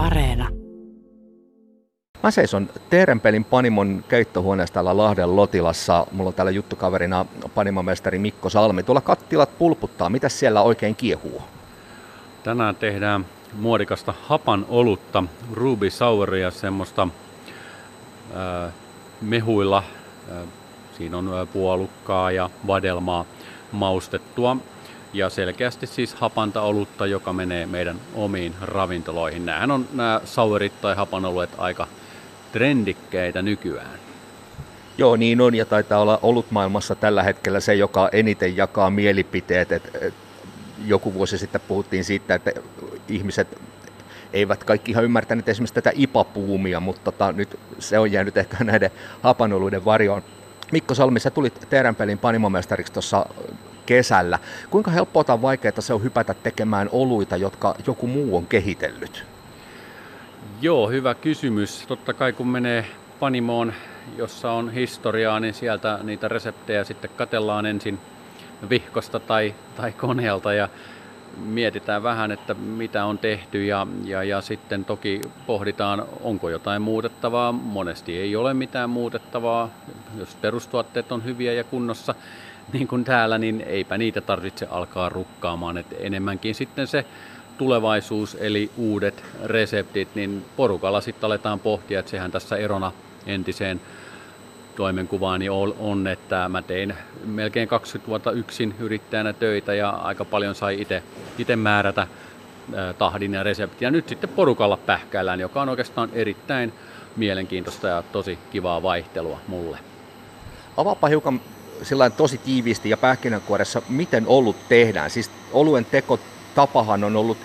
Areena. Mä seison Teerenpelin Panimon keittohuoneessa täällä Lahden Lotilassa. Mulla on täällä juttukaverina panimomestari Mikko Salmi. Tuolla kattilat pulputtaa. Mitä siellä oikein kiehuu? Tänään tehdään muodikasta hapan olutta, ruby souria, semmoista äh, mehuilla. Äh, siinä on puolukkaa ja vadelmaa maustettua ja selkeästi siis hapanta olutta, joka menee meidän omiin ravintoloihin. Nämähän on nämä sauerit tai hapanoluet aika trendikkeitä nykyään. Joo, niin on, ja taitaa olla olutmaailmassa tällä hetkellä se, joka eniten jakaa mielipiteet. Et, et, joku vuosi sitten puhuttiin siitä, että ihmiset eivät kaikki ihan ymmärtäneet esimerkiksi tätä ipapuumia, mutta tota, nyt se on jäänyt ehkä näiden hapanoluiden varjoon. Mikko Salmi, sä tulit Teeränpelin panimomestariksi tuossa kesällä. Kuinka helppoa tai vaikeaa se on hypätä tekemään oluita, jotka joku muu on kehitellyt? Joo, hyvä kysymys. Totta kai kun menee panimoon, jossa on historiaa, niin sieltä niitä reseptejä sitten katellaan ensin vihkosta tai, tai koneelta ja mietitään vähän, että mitä on tehty ja, ja, ja sitten toki pohditaan, onko jotain muutettavaa. Monesti ei ole mitään muutettavaa. Jos perustuotteet on hyviä ja kunnossa, niin kuin täällä, niin eipä niitä tarvitse alkaa rukkaamaan. Et enemmänkin sitten se tulevaisuus, eli uudet reseptit, niin porukalla sitten aletaan pohtia, että sehän tässä erona entiseen toimenkuvaani on, että mä tein melkein 20 vuotta yksin yrittäjänä töitä ja aika paljon sai itse määrätä tahdin ja reseptiä. Nyt sitten porukalla pähkäillään, joka on oikeastaan erittäin mielenkiintoista ja tosi kivaa vaihtelua mulle. Avaapa hiukan sillä tosi tiiviisti ja pähkinänkuoressa, miten ollut tehdään. Siis oluen tekotapahan on ollut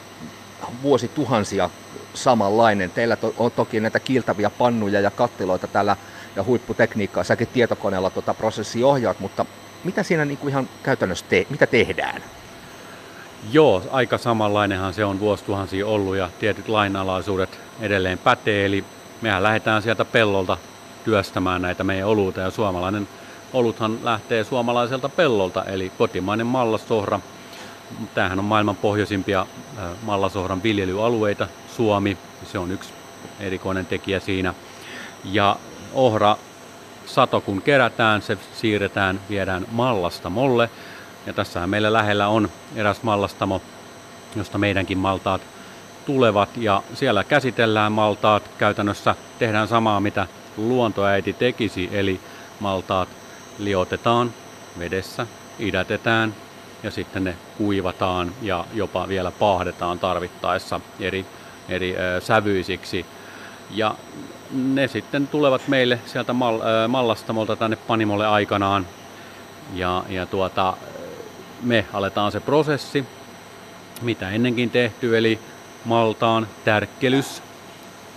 vuosituhansia samanlainen. Teillä to, on toki näitä kiiltäviä pannuja ja kattiloita täällä ja huipputekniikkaa. Säkin tietokoneella tuota prosessia ohjaat, mutta mitä siinä niin kuin ihan käytännössä te, mitä tehdään? Joo, aika samanlainenhan se on vuosituhansia ollut ja tietyt lainalaisuudet edelleen pätee. Eli mehän lähdetään sieltä pellolta työstämään näitä meidän oluita ja suomalainen oluthan lähtee suomalaiselta pellolta, eli kotimainen mallasohra. Tämähän on maailman pohjoisimpia mallasohran viljelyalueita, Suomi, se on yksi erikoinen tekijä siinä. Ja ohra sato kun kerätään, se siirretään, viedään mallastamolle. Ja tässähän meillä lähellä on eräs mallastamo, josta meidänkin maltaat tulevat. Ja siellä käsitellään maltaat, käytännössä tehdään samaa mitä luontoäiti tekisi, eli maltaat liotetaan vedessä, idätetään ja sitten ne kuivataan ja jopa vielä paahdetaan tarvittaessa eri, eri sävyisiksi. Ja ne sitten tulevat meille sieltä mal, mallastamolta tänne panimolle aikanaan. Ja, ja tuota, me aletaan se prosessi, mitä ennenkin tehty, eli maltaan tärkkelys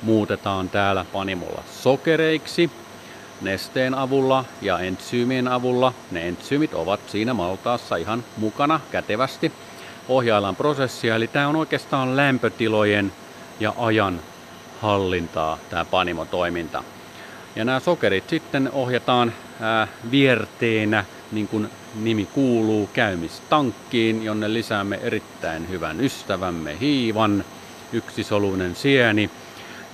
muutetaan täällä panimolla sokereiksi – nesteen avulla ja entsyymien avulla. Ne entsyymit ovat siinä maltaassa ihan mukana kätevästi. Ohjaillaan prosessia, eli tämä on oikeastaan lämpötilojen ja ajan hallintaa, tämä panimotoiminta. Ja nämä sokerit sitten ohjataan ää, vierteenä, niin kuin nimi kuuluu, käymistankkiin, jonne lisäämme erittäin hyvän ystävämme hiivan, yksisoluinen sieni,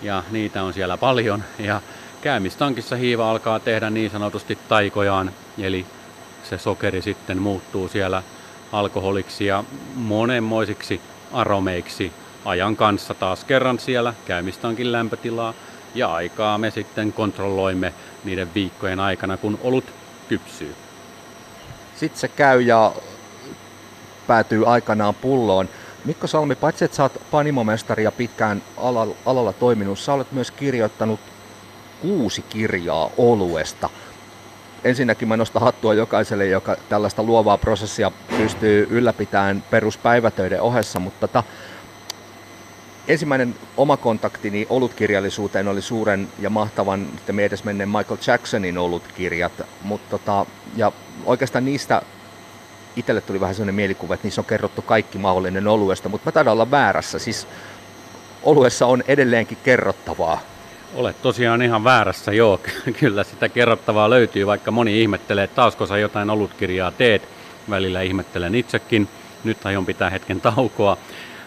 ja niitä on siellä paljon. Ja käymistankissa hiiva alkaa tehdä niin sanotusti taikojaan, eli se sokeri sitten muuttuu siellä alkoholiksi ja monenmoisiksi aromeiksi ajan kanssa taas kerran siellä käymistankin lämpötilaa ja aikaa me sitten kontrolloimme niiden viikkojen aikana, kun olut kypsyy. Sitten se käy ja päätyy aikanaan pulloon. Mikko Salmi, paitsi että sä oot panimomestari ja pitkään alalla, alalla toiminut, sä olet myös kirjoittanut kuusi kirjaa oluesta. Ensinnäkin mä nostan hattua jokaiselle, joka tällaista luovaa prosessia pystyy ylläpitämään peruspäivätöiden ohessa, mutta tota, ensimmäinen oma kontaktini olutkirjallisuuteen oli suuren ja mahtavan menneen Michael Jacksonin olutkirjat, mutta tota, ja oikeastaan niistä itselle tuli vähän sellainen mielikuva, että niissä on kerrottu kaikki mahdollinen oluesta, mutta mä taidan olla väärässä. Siis oluessa on edelleenkin kerrottavaa. Olet tosiaan ihan väärässä, joo. Kyllä sitä kerrottavaa löytyy, vaikka moni ihmettelee, että taasko sä jotain olutkirjaa teet. Välillä ihmettelen itsekin. Nyt aion pitää hetken taukoa.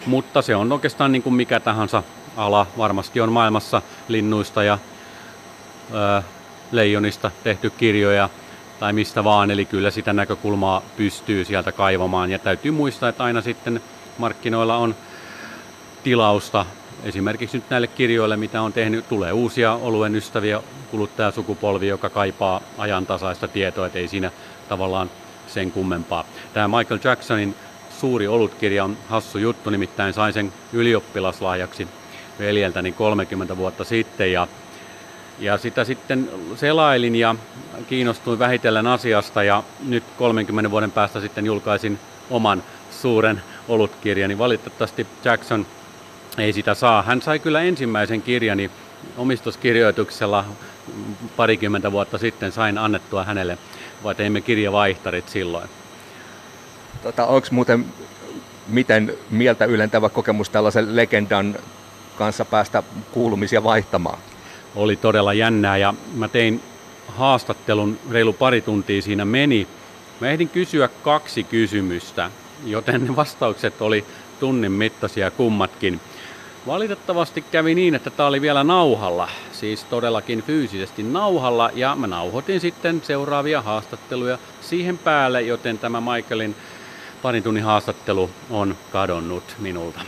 Mutta se on oikeastaan niin kuin mikä tahansa ala. Varmasti on maailmassa linnuista ja ö, leijonista tehty kirjoja tai mistä vaan, eli kyllä sitä näkökulmaa pystyy sieltä kaivamaan. Ja täytyy muistaa, että aina sitten markkinoilla on tilausta esimerkiksi nyt näille kirjoille, mitä on tehnyt, tulee uusia oluen ystäviä kuluttajasukupolvi, joka kaipaa ajantasaista tietoa, että ei siinä tavallaan sen kummempaa. Tämä Michael Jacksonin suuri olutkirja on hassu juttu, nimittäin sain sen ylioppilaslahjaksi veljeltäni 30 vuotta sitten ja, ja sitä sitten selailin ja kiinnostuin vähitellen asiasta ja nyt 30 vuoden päästä sitten julkaisin oman suuren olutkirjani. Valitettavasti Jackson ei sitä saa. Hän sai kyllä ensimmäisen kirjani omistuskirjoituksella parikymmentä vuotta sitten sain annettua hänelle, vai teimme kirjavaihtarit silloin. Tota, Onko muuten miten mieltä ylentävä kokemus tällaisen legendan kanssa päästä kuulumisia vaihtamaan? Oli todella jännää ja mä tein haastattelun, reilu pari tuntia siinä meni. Mä ehdin kysyä kaksi kysymystä, joten ne vastaukset oli tunnin mittaisia kummatkin. Valitettavasti kävi niin, että tämä oli vielä nauhalla, siis todellakin fyysisesti nauhalla, ja mä nauhoitin sitten seuraavia haastatteluja siihen päälle, joten tämä Michaelin parin tunnin haastattelu on kadonnut minulta.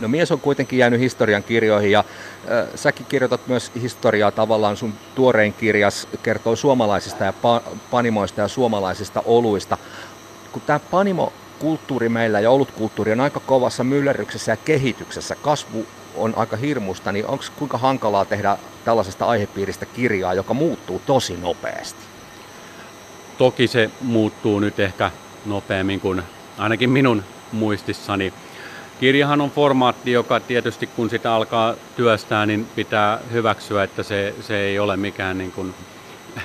No mies on kuitenkin jäänyt historian kirjoihin ja äh, säkin kirjoitat myös historiaa tavallaan. Sun tuorein kirjas kertoo suomalaisista ja pa- panimoista ja suomalaisista oluista. Kun tämä panimo kulttuuri meillä ja olutkulttuuri on aika kovassa myllerryksessä ja kehityksessä, kasvu on aika hirmusta, niin onko kuinka hankalaa tehdä tällaisesta aihepiiristä kirjaa, joka muuttuu tosi nopeasti? Toki se muuttuu nyt ehkä nopeammin kuin ainakin minun muistissani. Kirjahan on formaatti, joka tietysti kun sitä alkaa työstää, niin pitää hyväksyä, että se, se ei ole mikään niin kuin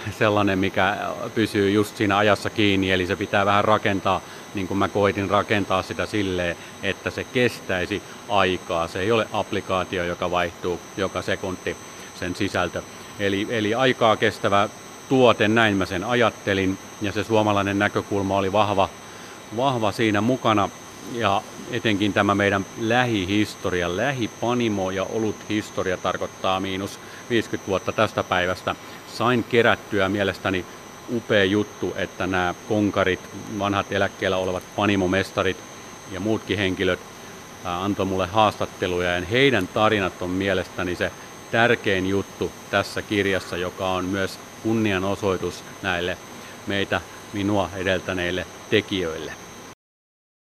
sellainen, mikä pysyy just siinä ajassa kiinni, eli se pitää vähän rakentaa, niin kuin mä koitin rakentaa sitä silleen, että se kestäisi aikaa. Se ei ole applikaatio, joka vaihtuu joka sekunti sen sisältö. Eli, eli aikaa kestävä tuote, näin mä sen ajattelin, ja se suomalainen näkökulma oli vahva, vahva siinä mukana, ja etenkin tämä meidän lähihistoria, lähipanimo ja olut historia tarkoittaa miinus 50 vuotta tästä päivästä. Sain kerättyä mielestäni upea juttu, että nämä konkarit, vanhat eläkkeellä olevat panimomestarit ja muutkin henkilöt antoi mulle haastatteluja ja heidän tarinat on mielestäni se tärkein juttu tässä kirjassa, joka on myös kunnianosoitus näille meitä minua edeltäneille tekijöille.